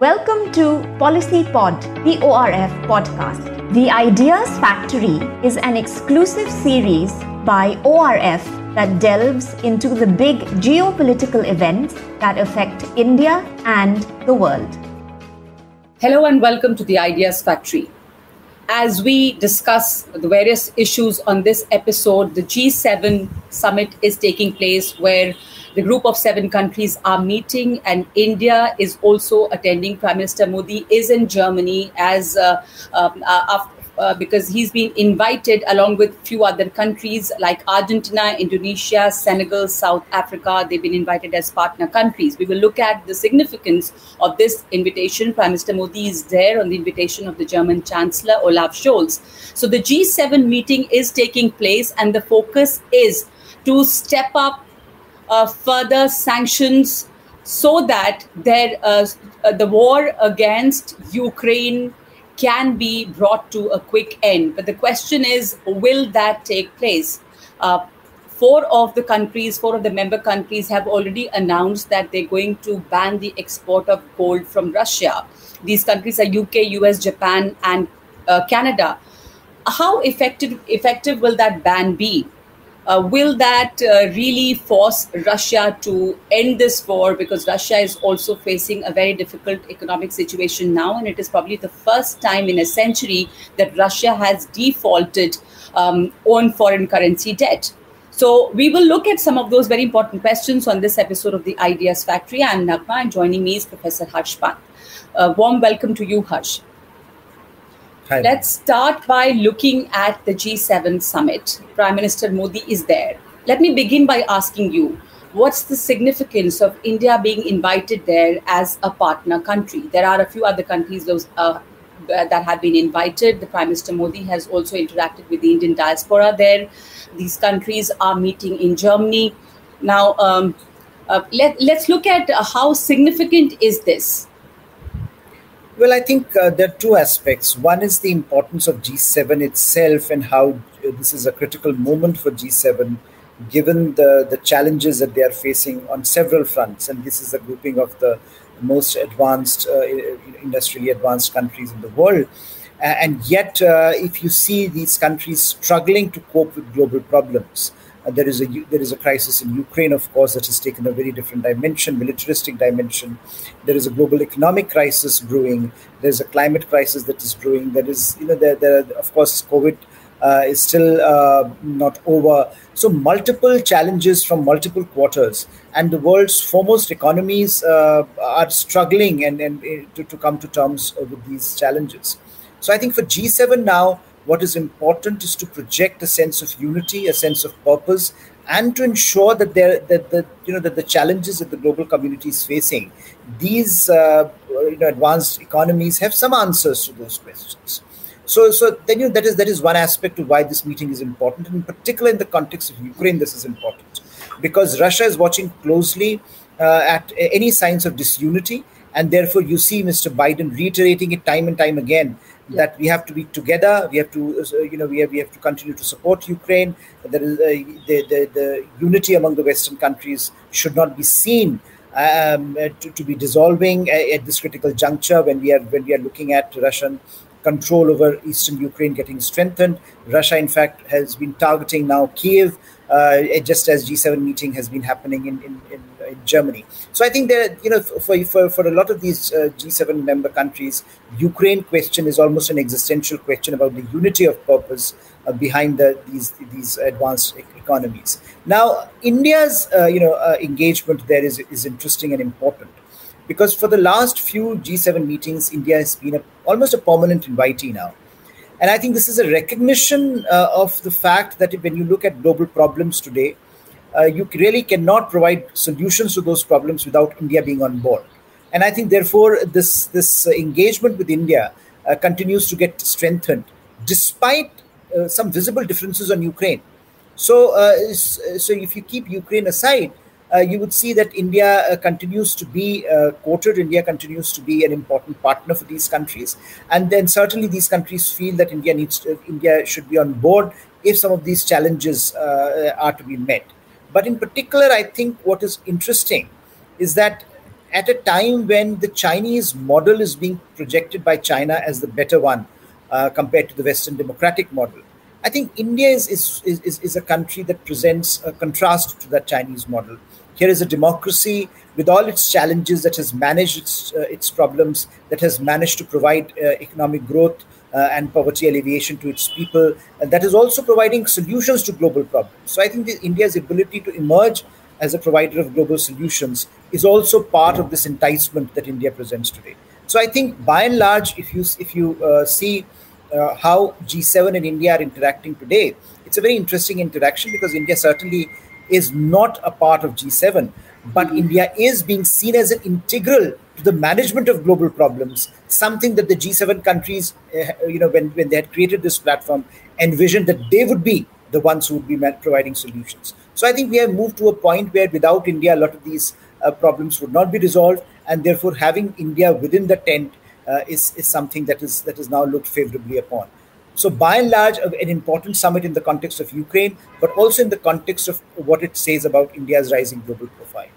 Welcome to Policy Pod, the ORF podcast. The Ideas Factory is an exclusive series by ORF that delves into the big geopolitical events that affect India and the world. Hello and welcome to the Ideas Factory. As we discuss the various issues on this episode, the G7 summit is taking place where the group of seven countries are meeting, and India is also attending. Prime Minister Modi is in Germany as uh, um, uh, uh, because he's been invited along with few other countries like Argentina, Indonesia, Senegal, South Africa. They've been invited as partner countries. We will look at the significance of this invitation. Prime Minister Modi is there on the invitation of the German Chancellor Olaf Scholz. So the G7 meeting is taking place, and the focus is to step up further sanctions so that there, uh, uh, the war against Ukraine can be brought to a quick end. But the question is, will that take place? Uh, four of the countries, four of the member countries have already announced that they're going to ban the export of gold from Russia. These countries are UK, US, Japan, and uh, Canada. How effective effective will that ban be? Uh, will that uh, really force Russia to end this war? Because Russia is also facing a very difficult economic situation now, and it is probably the first time in a century that Russia has defaulted um, on foreign currency debt. So we will look at some of those very important questions on this episode of the Ideas Factory. I'm Nagma, and joining me is Professor Harsh Pant. A warm welcome to you, Harsh. Hi. Let's start by looking at the G7 summit. Prime Minister Modi is there. Let me begin by asking you what's the significance of India being invited there as a partner country? There are a few other countries those, uh, that have been invited. The Prime Minister Modi has also interacted with the Indian diaspora there. These countries are meeting in Germany. Now, um, uh, let, let's look at uh, how significant is this well, I think uh, there are two aspects. One is the importance of G7 itself and how uh, this is a critical moment for G7, given the, the challenges that they are facing on several fronts. And this is a grouping of the most advanced, uh, industrially advanced countries in the world. And yet, uh, if you see these countries struggling to cope with global problems, there is a there is a crisis in Ukraine, of course, that has taken a very different dimension, militaristic dimension. There is a global economic crisis brewing. There's a climate crisis that is brewing. There is, you know, there, there of course, COVID uh, is still uh, not over. So multiple challenges from multiple quarters, and the world's foremost economies uh, are struggling and and uh, to, to come to terms with these challenges. So I think for G7 now what is important is to project a sense of unity, a sense of purpose, and to ensure that there that the you know that the challenges that the global community is facing, these uh, you know, advanced economies have some answers to those questions. So, so then you know, that is that is one aspect of why this meeting is important, and in particular in the context of Ukraine, this is important because Russia is watching closely uh, at any signs of disunity, and therefore you see Mr. Biden reiterating it time and time again that we have to be together. We have to, uh, you know, we have, we have to continue to support Ukraine. There is uh, the, the, the unity among the Western countries should not be seen um, uh, to, to be dissolving at this critical juncture when we are when we are looking at Russian control over eastern Ukraine getting strengthened. Russia, in fact, has been targeting now Kiev, uh, just as G7 meeting has been happening in, in, in, in Germany. So I think that, you know, for, for, for a lot of these uh, G7 member countries, Ukraine question is almost an existential question about the unity of purpose uh, behind the, these, these advanced economies. Now, India's, uh, you know, uh, engagement there is, is interesting and important because for the last few G7 meetings, India has been a, almost a permanent invitee now. And I think this is a recognition uh, of the fact that when you look at global problems today, uh, you really cannot provide solutions to those problems without India being on board. And I think, therefore, this this engagement with India uh, continues to get strengthened, despite uh, some visible differences on Ukraine. So, uh, so if you keep Ukraine aside, you would see that India uh, continues to be uh, quoted. India continues to be an important partner for these countries, and then certainly these countries feel that India needs to, India should be on board if some of these challenges are to be met. But in particular, I think what is interesting is that at a time when the Chinese model is being projected by China as the better one uh, compared to the Western democratic model. I think India is, is, is, is a country that presents a contrast to that Chinese model. Here is a democracy with all its challenges that has managed its, uh, its problems, that has managed to provide uh, economic growth uh, and poverty alleviation to its people, and that is also providing solutions to global problems. So I think India's ability to emerge as a provider of global solutions is also part of this enticement that India presents today. So I think by and large, if you if you uh, see uh, how G7 and India are interacting today, it's a very interesting interaction because India certainly is not a part of G7, but mm-hmm. India is being seen as an integral to the management of global problems, something that the G7 countries, uh, you know, when, when they had created this platform, envisioned that they would be the ones who would be providing solutions. So I think we have moved to a point where without India, a lot of these uh, problems would not be resolved, and therefore having India within the tent uh, is, is something that is that is now looked favorably upon. So, by and large, an important summit in the context of Ukraine, but also in the context of what it says about India's rising global profile.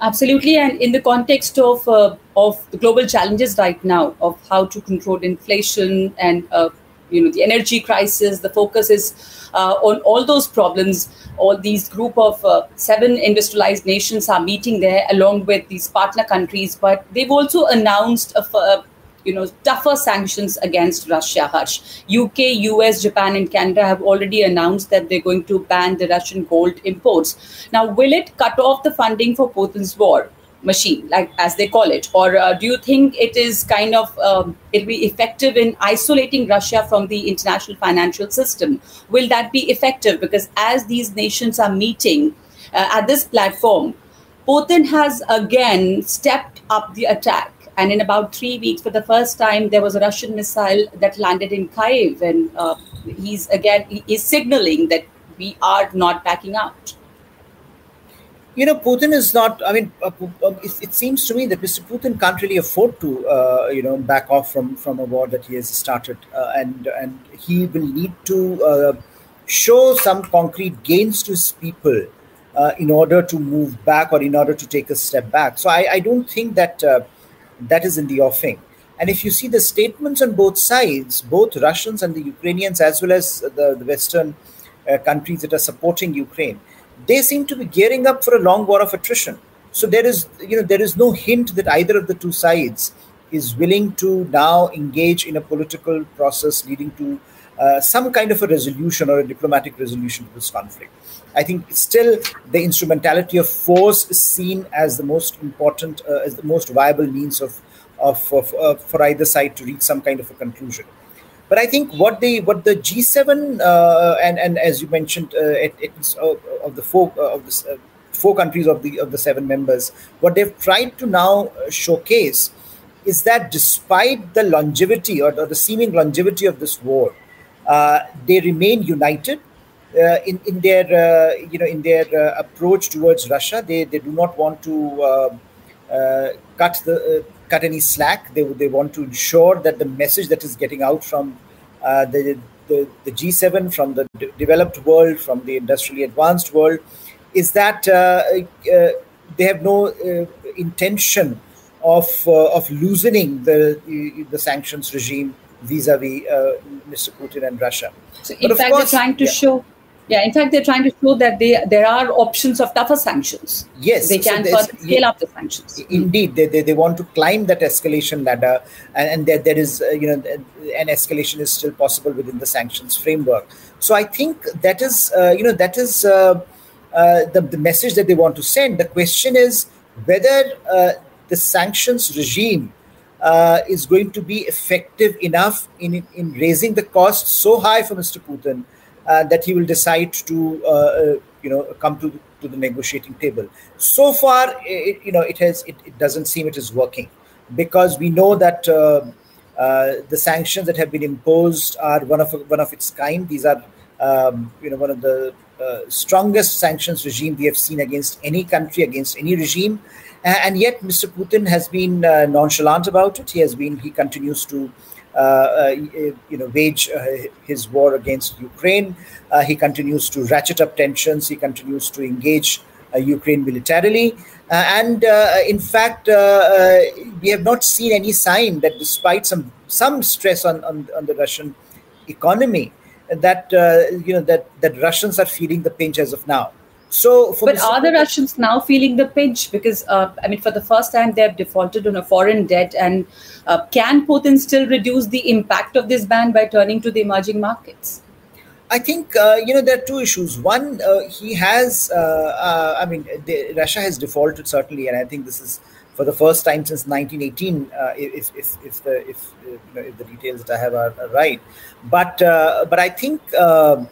Absolutely, and in the context of uh, of the global challenges right now, of how to control inflation and uh, you know the energy crisis, the focus is uh, on all those problems. All these group of uh, seven industrialized nations are meeting there along with these partner countries, but they've also announced a, you know tougher sanctions against Russia. Harsh, UK, US, Japan, and Canada have already announced that they're going to ban the Russian gold imports. Now, will it cut off the funding for Putin's war? machine like as they call it or uh, do you think it is kind of um, it'll be effective in isolating russia from the international financial system will that be effective because as these nations are meeting uh, at this platform putin has again stepped up the attack and in about three weeks, for the first time, there was a Russian missile that landed in Kiev, and uh, he's again he's signaling that we are not backing out. You know, Putin is not. I mean, uh, uh it, it, seems to me that Mr. Putin can't really afford to, uh, you know, back off from from a war that he has started, uh, and and he will need to uh, show some concrete gains to his people. in order to move back or in order to take a step back. So I, I don't think that that is in the offing. And if you see the statements on both sides, both Russians and the Ukrainians, as well as the, the Western uh, countries that are supporting Ukraine, they seem to be gearing up for a long war of attrition. So there is, you know, there is no hint that either of the two sides is willing to now engage in a political process leading to uh, some kind of a resolution or a diplomatic resolution to this conflict. I think still the instrumentality of force is seen as the most important, uh, as the most viable means of, of, of uh, for either side to reach some kind of a conclusion. But I think what the what the G7 uh, and and as you mentioned, uh, it, it's uh, of the four uh, of the four countries of the of the seven members, what they've tried to now showcase is that despite the longevity or, or the seeming longevity of this war, they remain united uh, in in their uh, you know in their uh, approach towards Russia, they they do not want to cut the cut any slack. They they want to ensure that the message that is getting out from the, the the G7 from the d- developed world, from the industrially advanced world, is that they have no intention of uh, of loosening the the sanctions regime vis-a-vis uh, Mr. Putin and Russia. So in fact, course, they're trying to yeah. show yeah, in fact, they're trying to show that they, there are options of tougher sanctions. Yes, they can so further scale yeah, up the sanctions. Indeed, they, they, they want to climb that escalation ladder, and, and there, there is uh, you know an escalation is still possible within the sanctions framework. So I think that is uh, you know that is uh, uh the the message that they want to send. The question is whether uh, the sanctions regime. Uh, is going to be effective enough in in raising the cost so high for Mr. Putin uh, that he will decide to uh, uh, you know come to to the negotiating table. So far, it, you know it has it, it, doesn't seem it is working because we know that. Uh, the sanctions that have been imposed are one of one of its kind. These are, um, you know, one of the uh, strongest sanctions regime we have seen against any country, against any regime, and yet Mr. Putin has been uh, nonchalant about it. He has been he continues to uh, uh, you know, wage uh, his war against Ukraine. he continues to ratchet up tensions. He continues to engage Ukraine militarily. and in fact, we have not seen any sign that despite some some stress on, on, on the Russian economy, that you know that that Russians are feeling the pinch as of now. So, but Mr. are the Russians now feeling the pinch? Because uh, I mean, for the first time, they have defaulted on a foreign debt, and uh, can Putin still reduce the impact of this ban by turning to the emerging markets? I think uh, you know there are two issues. One, uh, he has, uh, uh, I mean, the, Russia has defaulted certainly, and I think this is for the first time since 1918. if, if, if the if, you know, if the details that I have are, are right, but but I think um,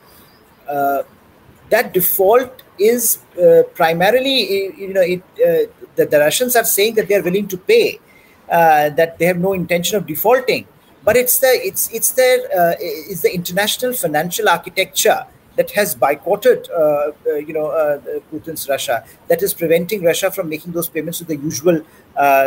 that default is uh, primarily, you know, it, uh, the, the, Russians are saying that they are willing to pay, uh, that they have no intention of defaulting. But it's the it's it's their uh, it's the international financial architecture that has boycotted, uh, uh, you know, Putin's Russia that is preventing Russia from making those payments with the usual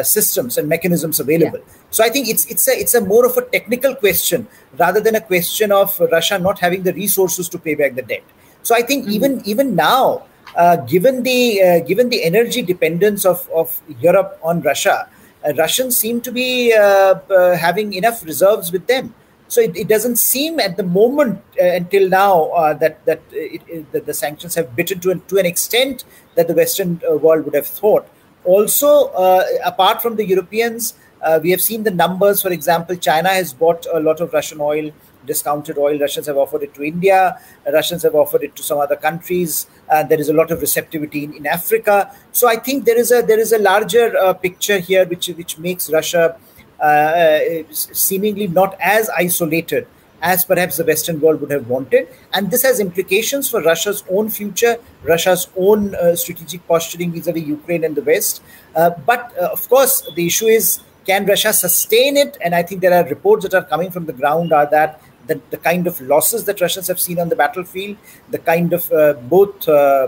systems and mechanisms available. Yeah. So I think it's it's a it's a more of a technical question rather than a question of Russia not having the resources to pay back the debt. So I think mm-hmm. even even now, uh, given the uh, given the energy dependence of, of Europe on Russia, uh, Russians seem to be uh, uh, having enough reserves with them. So it, it doesn't seem at the moment uh, until now that that, it, it, that the sanctions have bitten to an, to an extent that the Western world would have thought. Also, apart from the Europeans, we have seen the numbers. For example, China has bought a lot of Russian oil discounted oil. Russians have offered it to India. Russians have offered it to some other countries. Uh, there is a lot of receptivity in, in Africa. So I think there is a there is a larger uh, picture here, which which makes Russia uh, uh seemingly not as isolated as perhaps the Western world would have wanted. And this has implications for Russia's own future, Russia's own uh, strategic posturing vis-a-vis Ukraine and the West. Uh, but of course, the issue is can Russia sustain it? And I think there are reports that are coming from the ground are that the, the kind of losses that Russians have seen on the battlefield, the kind of uh, both uh,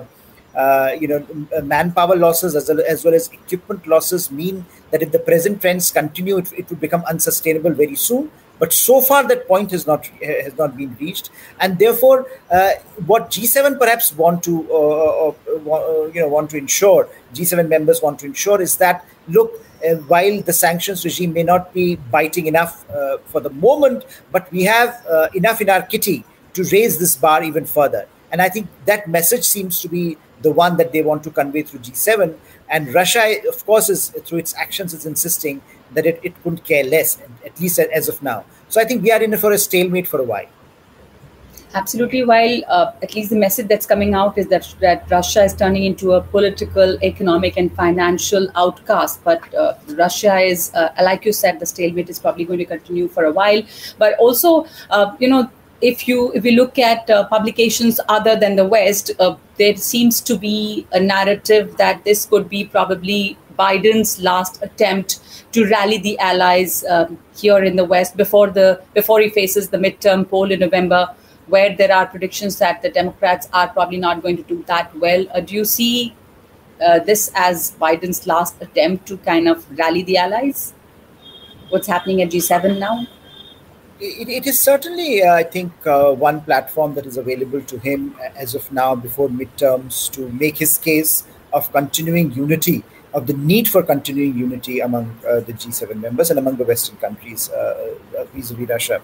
uh, you know manpower losses as well, as well as equipment losses mean that if the present trends continue, it, it would become unsustainable very soon. But so far, that point has not has not been reached, and therefore, uh, what G7 perhaps want to uh, uh, you know want to ensure, G7 members want to ensure is that look uh, while the sanctions regime may not be biting enough uh, for the moment, but we have uh, enough in our kitty to raise this bar even further. And I think that message seems to be the one that they want to convey through G7. And Russia, of course, is through its actions is insisting that it, it couldn't care less, at least as of now. So I think we are in for a stalemate for a while. Absolutely. While uh, at least the message that's coming out is that that Russia is turning into a political, economic, and financial outcast. But uh, Russia is, uh, like you said, the stalemate is probably going to continue for a while. But also, uh, you know, if you if you look at uh, publications other than the West, uh, there seems to be a narrative that this could be probably Biden's last attempt to rally the allies um, here in the West before the before he faces the midterm poll in November where there are predictions that the Democrats are probably not going to do that well. Uh, do you see uh, this as Biden's last attempt to kind of rally the allies? What's happening at G7 now? It, it is certainly, uh, I think, uh, one platform that is available to him as of now before midterms to make his case of continuing unity, of the need for continuing unity among uh, the G7 members and among the Western countries uh, vis a vis Russia.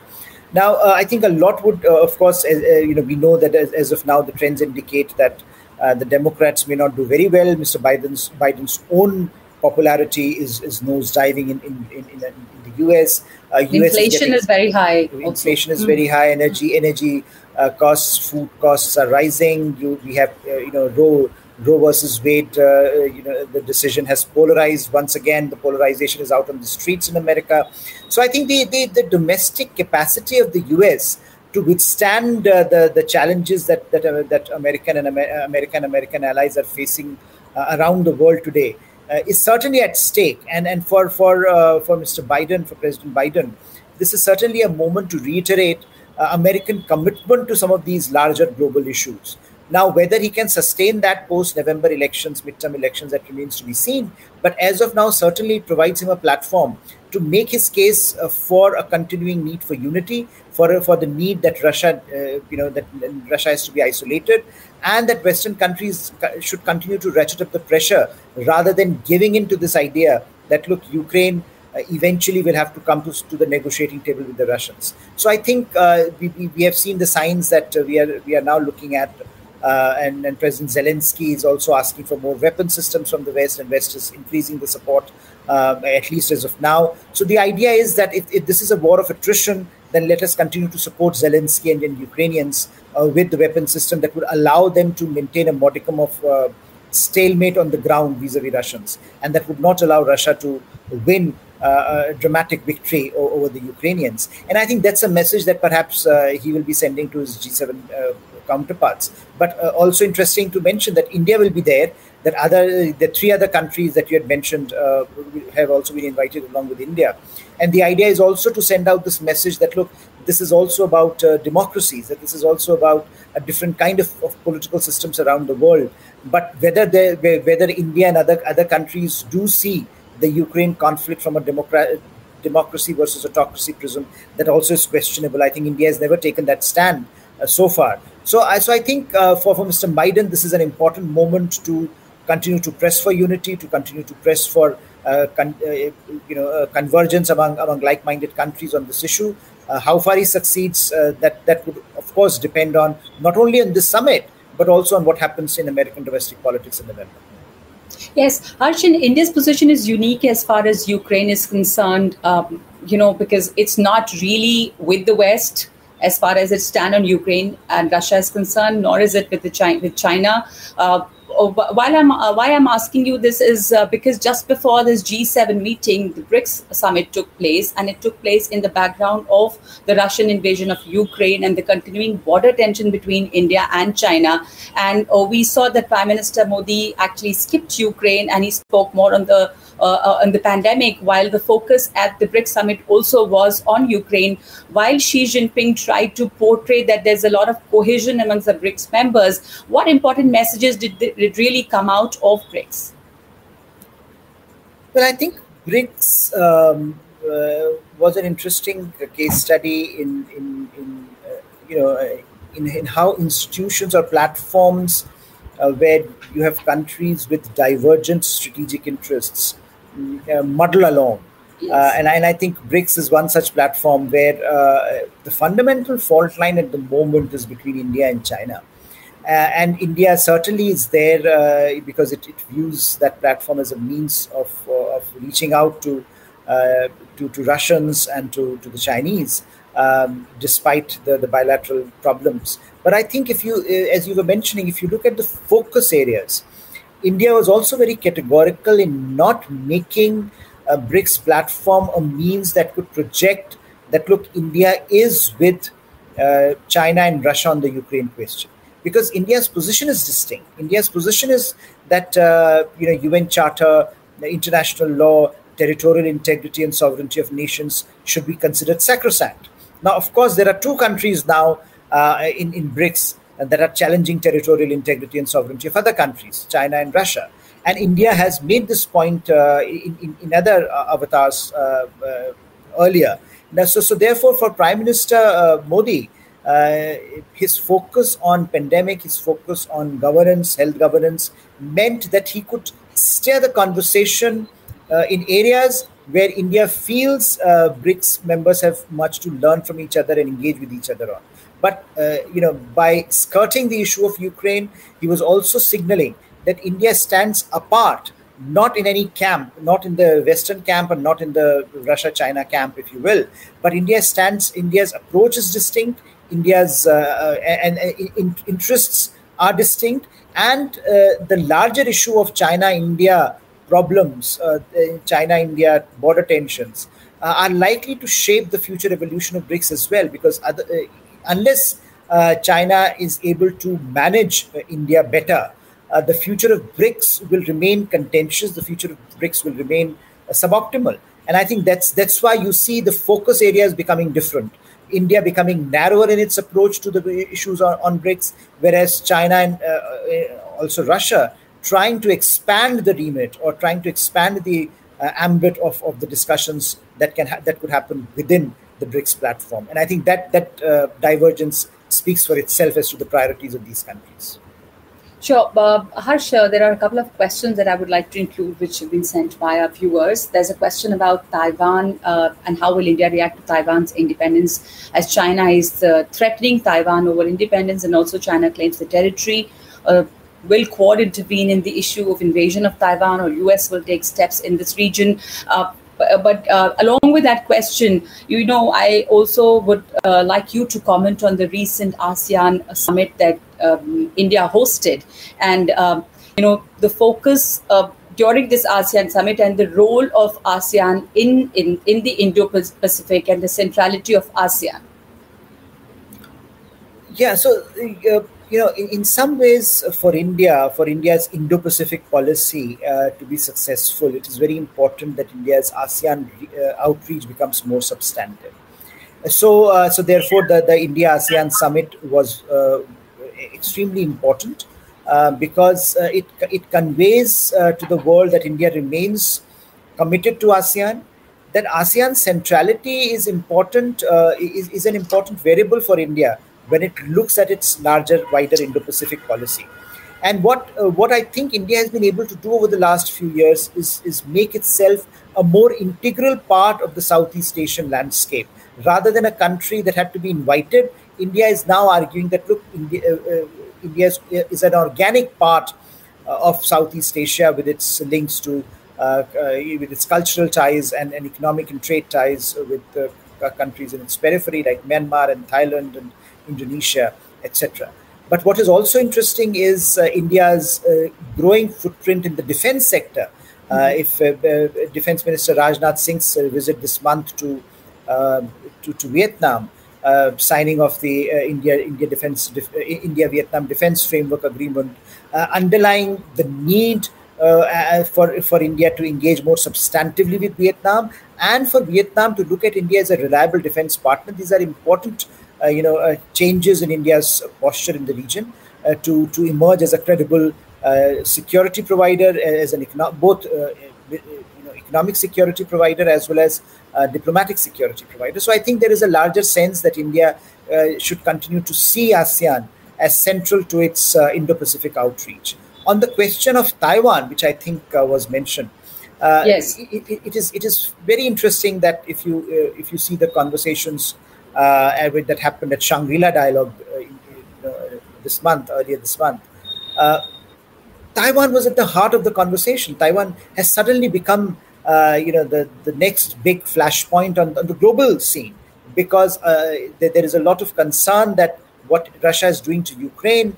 Now, uh, I think a lot would, uh, of course, uh, you know, we know that as, as, of now, the trends indicate that uh, the Democrats may not do very well. Mr. Biden's Biden's own popularity is is nosediving in in, in, in, the U.S. Uh, US inflation is, getting, is, very high. Inflation also. is mm. very high. Energy energy uh, costs, food costs are rising. You we have you know Roe Roe versus Wade, uh, you know, the decision has polarized once again. The polarization is out on the streets in America. So I think the the, the domestic capacity of the U.S. to withstand uh, the the challenges that that uh, that American and Amer- American American allies are facing uh, around the world today uh, is certainly at stake. And and for for uh, for Mr. Biden, for President Biden, this is certainly a moment to reiterate American commitment to some of these larger global issues Now, whether he can sustain that post November elections, midterm elections, that remains to be seen. But as of now, certainly it provides him a platform to make his case uh, for a continuing need for unity, for for the need that Russia, uh, you know, that Russia has to be isolated, and that Western countries should continue to ratchet up the pressure rather than giving in to this idea that look, Ukraine uh, eventually will have to come to, to the negotiating table with the Russians. So I think uh, we, we have seen the signs that uh, we are we are now looking at. Uh, and, and, President Zelensky is also asking for more weapon systems from the West, and West is increasing the support, uh, at least as of now. So the idea is that if, if, this is a war of attrition, then let us continue to support Zelensky and, and Ukrainians uh, with the weapon system that would allow them to maintain a modicum of stalemate on the ground vis-a-vis Russians, and that would not allow Russia to win uh, a dramatic victory over the Ukrainians. And I think that's a message that perhaps uh, he will be sending to his G7 uh, counterparts. But uh, also interesting to mention that India will be there. That other the three other countries that you had mentioned uh, have also been invited along with India. And the idea is also to send out this message that look, this is also about uh, democracies. That this is also about a different kind of, of political systems around the world. But whether they, whether India and other other countries do see the Ukraine conflict from a democrat, democracy versus autocracy prism that also is questionable. I think India has never taken that stand uh, so far. So, I, so I think uh, for, for Mr. Biden, this is an important moment to continue to press for unity, to continue to press for uh, con- uh, you know uh, convergence among among like-minded countries on this issue. Uh, how far he succeeds, that that would of course depend on not only on this summit but also on what happens in American domestic politics in November. Yes, Arshin, India's position is unique as far as Ukraine is concerned, um, you know, because it's not really with the West as far as its stand on Ukraine and Russia is concerned, nor is it with the China. With China. Uh, Oh, while I'm uh, why I'm asking you this is uh, because just before this G7 meeting, the BRICS summit took place, and it took place in the background of the Russian invasion of Ukraine and the continuing border tension between India and China. And uh, we saw that Prime Minister Modi actually skipped Ukraine, and he spoke more on the uh, on the pandemic, while the focus at the BRICS summit also was on Ukraine, while Xi Jinping tried to portray that there's a lot of cohesion amongst the BRICS members, what important messages did, did really come out of BRICS? Well, I think BRICS um, uh, was an interesting case study in, in, in uh, you know, uh, in, in how institutions or platforms uh, where you have countries with divergent strategic interests uh, muddle along. Yes. Uh, and, and I think BRICS is one such platform where uh, the fundamental fault line at the moment is between India and China. Uh, and India certainly is there uh, because it, it, views that platform as a means of, uh, of reaching out to, to, to Russians and to, to the Chinese, um, despite the, the bilateral problems. But I think if you, as you were mentioning, if you look at the focus areas, India was also very categorical in not making a BRICS platform a means that could project that look, India is with uh, China and Russia on the Ukraine question. Because India's position is distinct. India's position is that uh, you know UN Charter, international law, territorial integrity and sovereignty of nations should be considered sacrosanct. Now, of course, there are two countries now uh, in in BRICS that are challenging territorial integrity and sovereignty of other countries, China and Russia. And India has made this point uh, in, in, in, other uh, avatars uh, uh, earlier. Now, so, so, therefore, for Prime Minister uh, Modi, his focus on pandemic, his focus on governance, health governance, meant that he could steer the conversation in areas where India feels BRICS members have much to learn from each other and engage with each other on. But uh, you know, by skirting the issue of Ukraine, he was also signaling that India stands apart, not in any camp, not in the Western camp, and not in the Russia-China camp, if you will. But India stands. India's approach is distinct. India's uh, uh and, and in, interests are distinct, and uh, the larger issue of China-India problems, uh, China-India border tensions. Uh, are likely to shape the future evolution of BRICS as well, because other, uh, unless uh, China is able to manage uh, India better, uh, the future of BRICS will remain contentious. The future of BRICS will remain suboptimal. And I think that's that's why you see the focus areas becoming different. India becoming narrower in its approach to the issues on, on BRICS, whereas China and also Russia trying to expand the remit or trying to expand the uh, ambit of, of the discussions that can ha- that could happen within the BRICS platform. And I think that that uh, divergence speaks for itself as to the priorities of these countries. Sure. Uh, Harsh, uh, there are a couple of questions that I would like to include which have been sent by our viewers. There's a question about Taiwan uh, and how will India react to Taiwan's independence as China is uh, threatening Taiwan over independence and also China claims the territory. Uh, will Quad intervene in the issue of invasion of Taiwan or US will take steps in this region? Uh, but uh, along with that question, you know, I also would uh, like you to comment on the recent ASEAN summit that um, India hosted, and um, you know, the focus during this ASEAN summit and the role of ASEAN in in, in the Indo-Pacific and the centrality of ASEAN. Yeah, so uh, you know, in, in some ways, uh, for India, for India's Indo-Pacific policy uh, to be successful, it is very important that India's ASEAN uh, outreach becomes more substantive. So, uh, so therefore, the, the India ASEAN summit was uh, extremely important uh, because it it conveys to the world that India remains committed to ASEAN. That ASEAN centrality is important is, is an important variable for India when it looks at its larger, wider Indo-Pacific policy. And what uh, what I think India has been able to do over the last few years is is make itself a more integral part of the Southeast Asian landscape, rather than a country that had to be invited. India is now arguing that look, India, uh, uh, India is, uh, is, an organic part uh, of Southeast Asia with its links to uh, with its cultural ties and, and economic and trade ties with countries in its periphery like Myanmar and Thailand and Indonesia, etc. But what is also interesting is uh, India's uh, growing footprint in the defense sector. Uh, mm-hmm. if uh, Defense Minister Rajnath Singh's visit this month to um, to, to, Vietnam, signing of the India India Defense Def- India Vietnam Defense Framework Agreement, underlying the need uh, Uh, for for India to engage more substantively with Vietnam and for Vietnam to look at India as a reliable defense partner. These are important uh, you know, uh, changes in India's posture in the region uh, to to emerge as a credible uh, security provider, uh, as an econo- both economic security provider as well as diplomatic security provider. So I think there is a larger sense that India should continue to see ASEAN as central to its Indo-Pacific outreach. On the question of Taiwan, which I think was mentioned, uh, yes, it, it, it is it is very interesting that if you uh, if you see the conversations uh, that happened at Shangri-La Dialogue uh, in, uh, this month, earlier this month. Taiwan was at the heart of the conversation. Taiwan has suddenly become, you know, the, the next big flashpoint on, on the global scene because there, there is a lot of concern that what Russia is doing to Ukraine,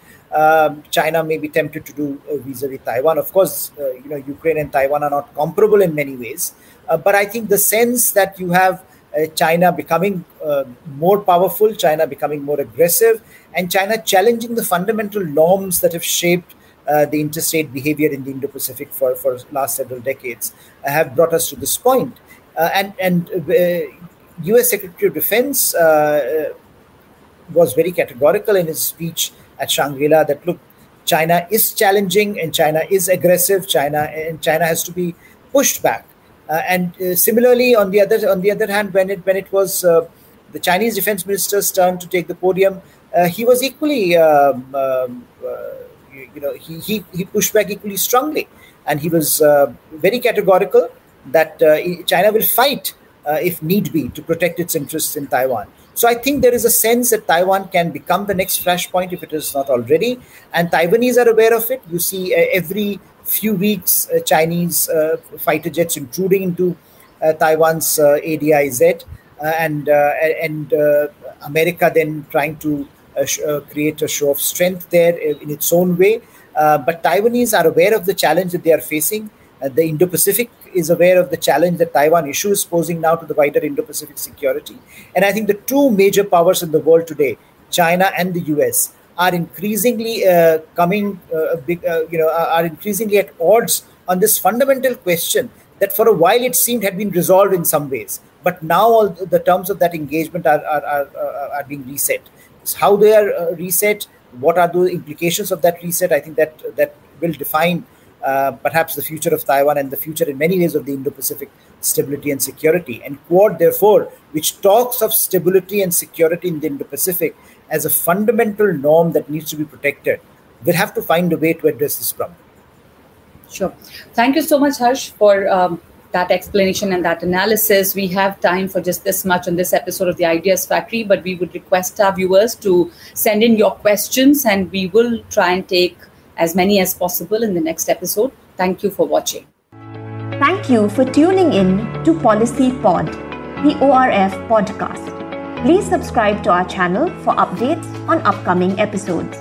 China may be tempted to do uh, vis-a-vis Taiwan. Of course, uh, you know Ukraine and Taiwan are not comparable in many ways, uh, but I think the sense that you have uh, China becoming uh, more powerful, China becoming more aggressive, and China challenging the fundamental norms that have shaped uh, the interstate behavior in the Indo-Pacific for for last several decades have brought us to this point. and and U.S. Secretary of Defense was very categorical in his speech at Shangri-La that look, China is challenging and China is aggressive. China and China has to be pushed back. Uh, and uh, similarly, on the other on the other hand, when it when it was uh, the Chinese defense minister's turn to take the podium, he was equally um, um, you, you, know he, he he pushed back equally strongly, and he was very categorical that China will fight if need be to protect its interests in Taiwan. So I think there is a sense that Taiwan can become the next flashpoint if it is not already, and Taiwanese are aware of it. You see uh, every few weeks, uh, Chinese uh, fighter jets intruding into uh, Taiwan's uh, ADIZ, uh, and uh, and America then trying to sh- create a show of strength there in its own way. but Taiwanese are aware of the challenge that they are facing. the Indo-Pacific is aware of the challenge that Taiwan issue is posing now to the wider Indo-Pacific security. And I think the two major powers in the world today, China and the US, are increasingly uh, coming, uh, big, uh, you know, are increasingly at odds on this fundamental question that for a while it seemed had been resolved in some ways. But now all the terms of that engagement are, are, are, uh, are being reset. How they are uh, reset, what are the implications of that reset? I think that that will define uh, perhaps the future of Taiwan and the future in many ways of the Indo-Pacific stability and security. And Quad, therefore, which talks of stability and security in the Indo-Pacific as a fundamental norm that needs to be protected, will have to find a way to address this problem. Sure. Thank you so much, Harsh, for um, that explanation and that analysis. We have time for just this much on this episode of the Ideas Factory, but we would request our viewers to send in your questions and we will try and take as many as possible in the next episode. Thank you for watching. Thank you for tuning in to Policy Pod, the ORF podcast. Please subscribe to our channel for updates on upcoming episodes.